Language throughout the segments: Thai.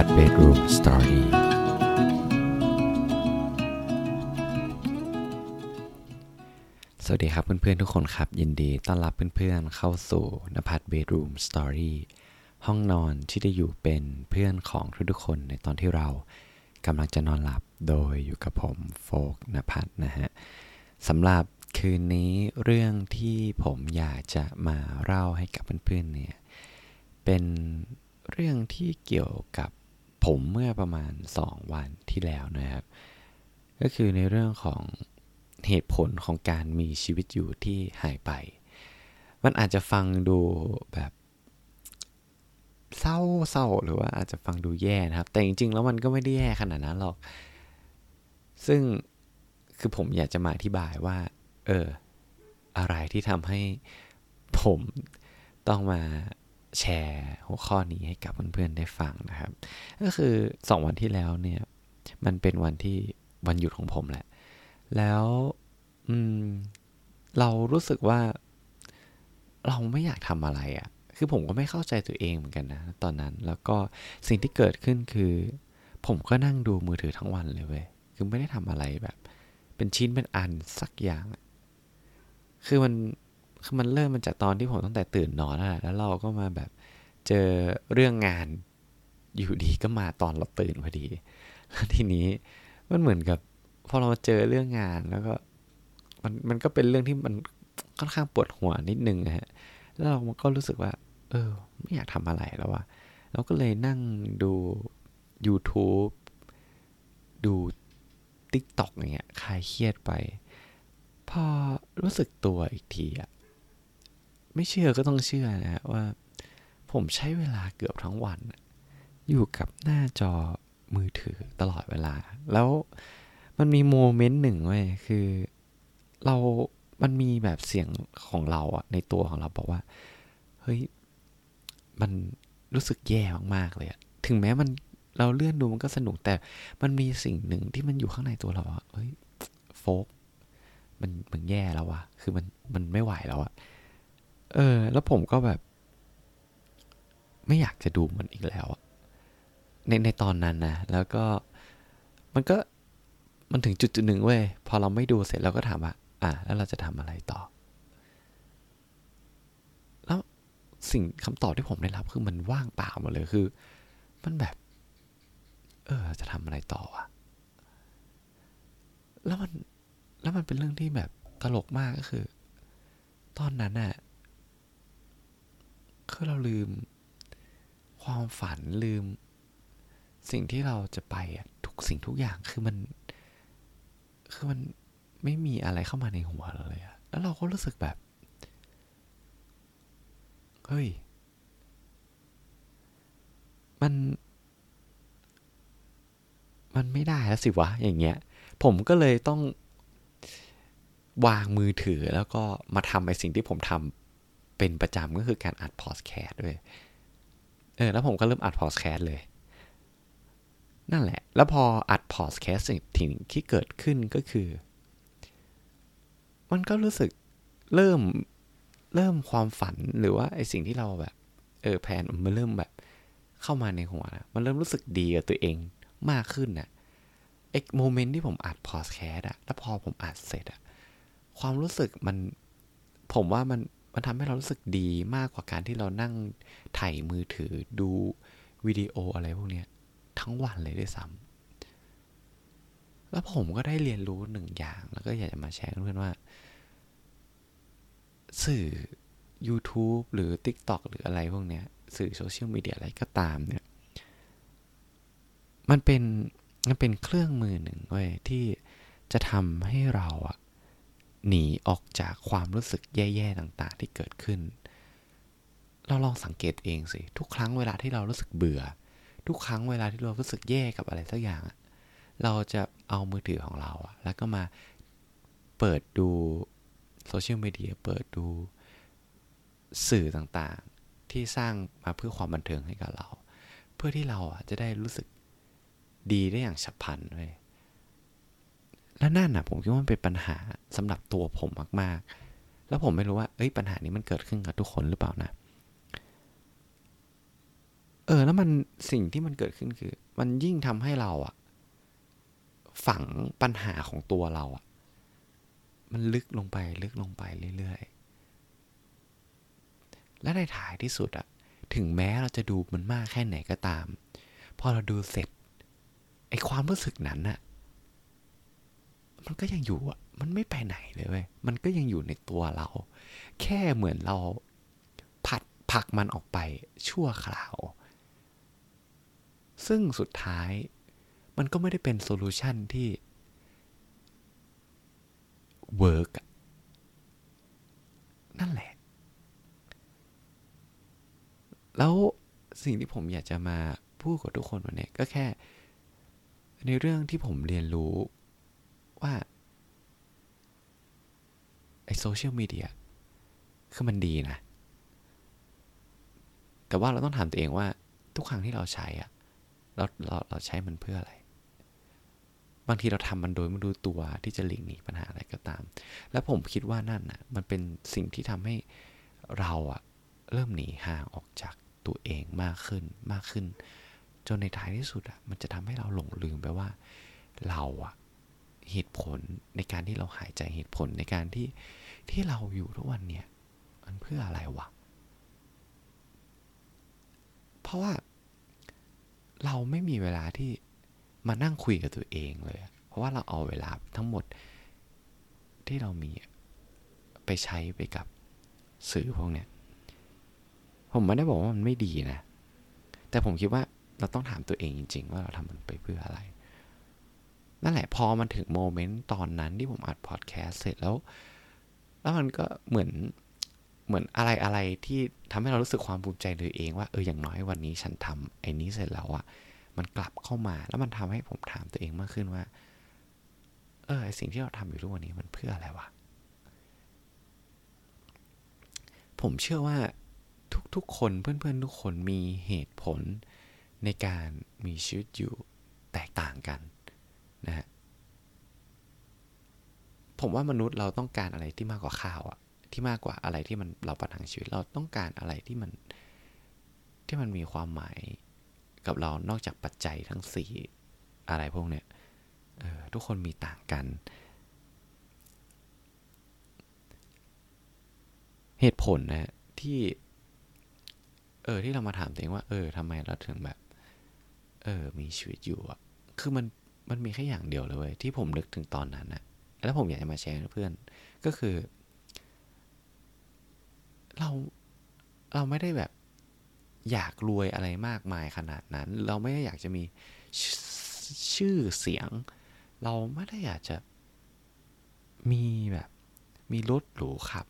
ภัทร Bedroom Story สวัสดีครับเพื่อนๆทุกคนครับ ยินดีต้อนรับเพื่อนๆเข้าสู่นภัทร Bedroom Story ห้องนอนที่ได้อยู่เป็นเพื่อนของทุกๆคนในตอนที่เรากำลังจะนอนหลับโดยอยู่กับผมโฟกนภัทรนะฮะสำหรับคืนนี้เรื่องที่ผมอยากจะมาเล่าให้กับเพื่อนๆเนี่ยเป็นเรื่องที่เกี่ยวกับ ผมเมื่อประมาณ 2 วันที่แล้วนะครับ ก็คือในเรื่องของเหตุผลของการมีชีวิตอยู่ที่หายไป มันอาจจะฟังดูแบบเศร้าเศร้าหรือว่าอาจจะฟังดูแย่นะครับ แต่จริง ๆ แล้วมันก็ไม่ได้แย่ขนาดนั้นหรอก ซึ่งคือผมอยากจะมาอธิบายว่า เออ อะไรที่ทำให้ผมต้องมา แชร์หัวข้อนี้ให้กับเพื่อนๆได้ฟังนะครับ ก็คือสองวันที่แล้วเนี่ย มันเป็นวันที่วันหยุดของผมแหละ แล้วอืมเรารู้สึกว่า เราไม่อยากทำอะไรอะ่ะ คือผมก็ไม่เข้าใจตัวเองเหมือนกันนะ ตอนนั้น แล้วก็สิ่งที่เกิดขึ้นคือ ผมก็นั่งดูมือถือทั้งวันเลยเว้ย คือไม่ได้ทำอะไรแบบ เป็นชิ้นเป็นอันสักอย่าง คือมัน คือมันเริ่มมาจากตอนที่ผมตั้งแต่ตื่นนอนแล้วแล้วเราก็มาแบบเจอเรื่องงานอยู่ดีก็มาตอนเราตื่นพอดี แล้วทีนี้มันเหมือนกับพอเราเจอเรื่องงานแล้วก็มันมันก็เป็นเรื่องที่มันค่อนข้างปวดหัวนิดนึงฮะ แล้วเราก็รู้สึกว่า เออ ไม่อยากทำอะไรแล้ววะเราก็เลยนั่งดู YouTube ดู TikTok อย่างเงี้ยคลายเครียดไป พอรู้สึกตัวอีกทีอะ ไม่เชื่อก็ต้องเชื่อนะว่า ผมใช้เวลาเกือบทั้งวัน อยู่กับหน้าจอมือถือตลอดเวลา แล้วมันมีโมเมนต์หนึ่งเว้ยคือเรา มันมีแบบเสียงของเราอะในตัวของเราบอกว่า เฮ้ย มันรู้สึกแย่มากๆเลยอะถึงแม้มันเราเลื่อนดูมันก็สนุกแต่มันมีสิ่งหนึ่งที่มันอยู่ข้างในตัวเราอะเฮ้ย โฟก มันมันแย่แล้ววะคือมันมันไม่ไหวแล้วอะ เออ แล้วผมก็แบบ ไม่อยากจะดูมันอีกแล้วในในตอนนั้นนะแล้วก็มันก็มันถึงจุดจุดหนึ่งเว้ยพอเราไม่ดูเสร็จเราก็ถามว่าอะแล้วเราจะทำอะไรต่อ แล้วสิ่งคำตอบที่ผมได้รับคือมันว่างเปล่าหมดเลยคือ มันแบบ เออ จะทำอะไรต่ออะแล้วมันแล้วมันเป็นเรื่องที่แบบตลกมากก็คือ ตอนนั้นน่ะ คือเราลืม ความฝันลืม สิ่งที่เราจะไปอะทุกสิ่งทุกอย่างคือมัน คือมันไม่มีอะไรเข้ามาในหัวเราเลยอะแล้วเราก็รู้สึกแบบ เฮ้ย มัน มันไม่ได้แล้วสิวะ อย่างเงี้ย ผมก็เลยต้องวางมือถือแล้วก็มาทำไอสิ่งที่ผมทำ เป็นประจำก็คือการอัดพอดแคสต์ด้วยเออแล้วผมก็เริ่มอัดพอดแคสต์เลย นั่นแหละ แล้วพออัดพอดแคสต์สิ่งที่เกิดขึ้นก็คือ มันก็รู้สึกเริ่มเริ่มความฝันหรือว่าไอสิ่งที่เราแบบ เออ plan มันเริ่มแบบเข้ามาในหัวนะมันเริ่มรู้สึกดีกับตัวเองมากขึ้นนะ่ะไอ moment ที่ผมอัดพอดแคสต์อะแล้วพอผมอัดเสร็จอะความรู้สึกมันผมว่ามัน มันทำให้เรารู้สึกดีมากกว่าการที่เรานั่งถ่ายมือถือดูวิดีโออะไรพวกนี้ทั้งวันเลยด้วยซ้ำแล้วผมก็ได้เรียนรู้หนึ่งอย่าง แล้วก็อยากจะมาแชร์เพื่อนว่า สื่อ YouTube หรือ TikTok หรืออะไรพวกนี้สื่อโซเชียลมีเดียอะไรก็ตามเนี่ย มันเป็น มันเป็นเครื่องมือหนึ่งเว้ยที่จะทำให้เราอะ หนีออกจากความรู้สึกแย่ๆต่างๆ ที่เกิดขึ้น เราลองสังเกตเองสิ ทุกครั้งเวลาที่เรารู้สึกเบื่อ ทุกครั้งเวลาที่เรารู้สึกแย่กับอะไรสักอย่าง เราจะเอามือถือของเราแล้วก็มาเปิดดูโซเชียลมีเดียเปิดดูสื่อต่างๆ ที่สร้างมาเพื่อความบันเทิงให้กับเรา เพื่อที่เราจะได้รู้สึกดีได้อย่างฉับพลันเลย และนั่นนะผมคิดว่ามันเป็นปัญหาสำหรับตัวผมมากๆ แล้วผมไม่รู้ว่าเอ้ยปัญหานี้มันเกิดขึ้นกับทุกคนหรือเปล่านะ เออ แล้วมันสิ่งที่มันเกิดขึ้นคือ มันยิ่งทำให้เราอะฝังปัญหาของตัวเราอะมันลึกลงไปลึกลงไปเรื่อยๆ และในท้ายที่สุดอะถึงแม้เราจะดูมันมากแค่ไหนก็ตาม พอเราดูเสร็จไอความรู้สึกนั้นอะ มันก็ยังอยู่อะมันไม่ไปไหนเลยเว้ย มันก็ยังอยู่ในตัวเรา แค่เหมือนเราผลักผลักมันออกไปชั่วคราว ซึ่งสุดท้ายมันก็ไม่ได้เป็น solution ที่ work นั่นแหละ แล้วสิ่งที่ผมอยากจะมาพูดกับทุกคนวันนี้ก็แค่ ในเรื่องที่ผมเรียนรู้ว่าไอ โซเชียลมีเดียคือมันดีนะ แต่ว่าเราต้องถามตัวเองว่าทุกครั้งที่เราใช้อะเราเราเราใช้มันเพื่ออะไร บางทีเราทำมันโดยไม่รู้ตัวที่จะหลีกหนีปัญหาอะไรก็ตาม แล้วผมคิดว่านั่นนะมันเป็นสิ่งที่ทำให้เราอะเริ่มหนีห่างออกจากตัวเองมากขึ้นมากขึ้น จนในท้ายที่สุดอะมันจะทำให้เราหลงลืมไปว่า เราอะเหตุผลในการที่เราหายใจเหตุผลในการที่ ที่เราอยู่ทุกวันเนี่ยมันเพื่ออะไรวะ เพราะว่าเราไม่มีเวลาที่มานั่งคุยกับตัวเองเลย เพราะว่าเราเอาเวลาทั้งหมดที่เรามีไปใช้ไปกับสื่อพวกเนี้ย ผมไม่ได้บอกว่ามันไม่ดีนะ แต่ผมคิดว่าเราต้องถามตัวเองจริง ๆ ว่าเราทำมันไปเพื่ออะไร นั่นแหละพอมันถึงโมเมนต์ตอนนั้นที่ผมอัดพอดแคสต์เสร็จแล้ว แล้วมันก็เหมือนเหมือนอะไรอะไรที่ทำให้เรารู้สึกความภูมิใจตัวเองว่าเอออย่างน้อยวันนี้ฉันทำไอ้นี้เสร็จแล้วอะมันกลับเข้ามาแล้วมันทำให้ผมถามตัวเองมากขึ้นว่า เออสิ่งที่เราทำอยู่ทุกวันนี้มันเพื่ออะไรวะผมเชื่อว่าทุกๆคนเพื่อนๆทุกคนมีเหตุผลในการมีชีวิตอยู่แตกต่างกันนะฮะ ผมว่ามนุษย์เราต้องการอะไรที่มากกว่าข้าวอะที่มากกว่าอะไรที่มันเราประทังชีวิต เราต้องการอะไรที่มันที่มันมีความหมายกับเรานอกจากปัจจัยทั้งสี่อะไรพวกเนี้ยทุกคนมีต่างกัน เหตุผลนะที่ เออที่เรามาถามตัวเองว่า เออทำไมเราถึงแบบ เออ มีชีวิตอยู่อะคือมันมันมีแค่อย่างเดียวเลยเว้ยที่ผมนึกถึงตอนนั้นนะ แล้วผมอยากจะมาแชร์เพื่อน ก็คือ เราเราไม่ได้แบบอยากรวยอะไรมากมายขนาดนั้น เราไม่ได้อยากจะมีชื่อเสียง เราไม่ได้อยากจะมีแบบมีรถหรูขับ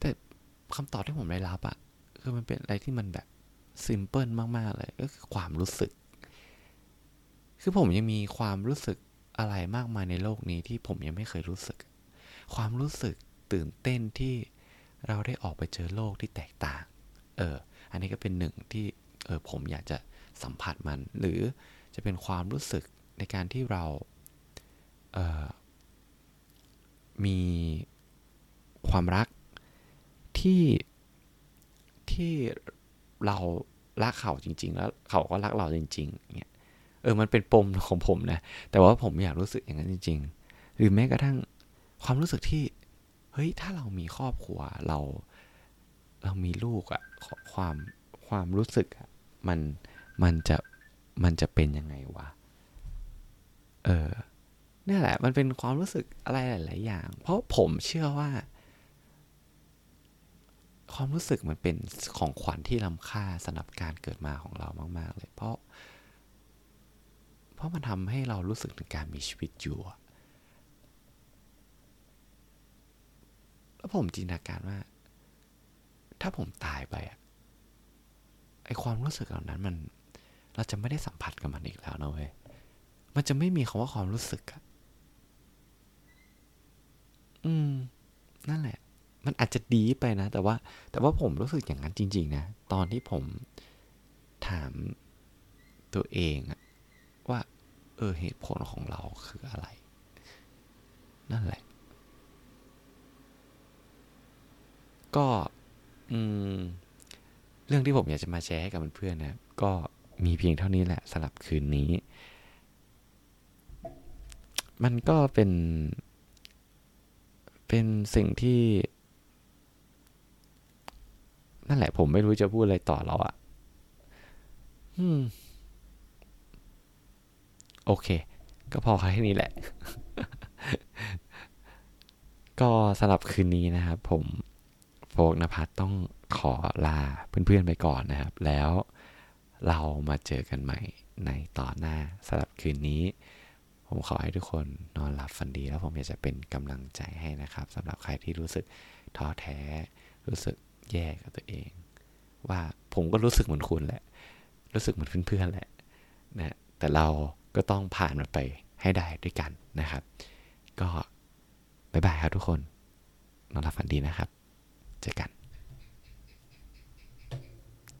แต่คำตอบที่ผมได้รับอะคือมันเป็นอะไรที่มันแบบซิมเพิลมาก ๆ เลย ก็คือความรู้สึก คือผมยังมีความรู้สึก อะไรมากมายในโลกนี้ที่ผมยังไม่เคยรู้สึก ความรู้สึกตื่นเต้นที่เราได้ออกไปเจอโลกที่แตกต่าง เออ อันนี้ก็เป็นหนึ่งที่ เออ ผมอยากจะสัมผัสมัน หรือจะเป็นความรู้สึกในการที่เรา เออมีความรักที่ที่เรารักเขาจริง ๆ แล้วเขาก็รักเราจริงๆเนี่ย เออมันเป็นปมของผมนะ แต่ว่าผมอยากรู้สึกอย่างนั้นจริง ๆ หรือแม้กระทั่งความรู้สึกที่ เฮ้ย ถ้าเรามีครอบครัวเรา เรามีลูกอะความความรู้สึกอะมันมันจะมันจะเป็นยังไงวะ เออนี่แหละ มันเป็นความรู้สึกอะไรหลาย ๆ อย่าง เพราะผมเชื่อว่า ความรู้สึกมันเป็นของขวัญที่ล้ำค่าสำหรับการเกิดมาของเรามาก ๆ เลย เพราะ เพราะมันทำให้เรารู้สึกถึงการมีชีวิตอยู่ แล้วผมจินตนาการว่า ถ้าผมตายไปอะไอความรู้สึกเหล่านั้นมัน เราจะไม่ได้สัมผัสกับมันอีกแล้วนะเว้ย มันจะไม่มีคำว่าความรู้สึกอะอืม นั่นแหละ มันอาจจะดีไปนะ แต่ว่า แต่ว่าผมรู้สึกอย่างนั้นจริง ๆ นะ ตอนที่ผมถามตัวเองอะ เออเหตุผลของเราคืออะไร นั่นแหละ ก็อืมเรื่องที่ผมอยากจะมาแชร์ให้กับเพื่อนๆนะก็มีเพียงเท่านี้แหละสำหรับคืนนี้ มันก็เป็น เป็นสิ่งที่ นั่นแหละผมไม่รู้จะพูดอะไรต่อแล้วอะอืม โอเค ก็พอแค่นี้แหละ ก็สำหรับคืนนี้นะครับ ผมโฟกนภัสต้องขอลาเพื่อนๆไปก่อนนะครับ แล้วเรามาเจอกันใหม่ในต่อนหน้าสำหรับคืนนี้ ผมขอให้ทุกคนนอนหลับฝันดี แล้วผมอยากจะเป็นกำลังใจให้นะครับสำหรับใครที่รู้สึกท้อแท้ รู้สึกแย่กับตัวเอง ว่าผมก็รู้สึกเหมือนคุณแหละ รู้สึกเหมือนเพื่อนๆแหละนะแต่เรา ก็ต้องผ่านมันไปให้ได้ด้วยกันนะครับ ก็บ๊ายบายครับทุกคนนอนหลับฝันดีนะครับ เจอกัน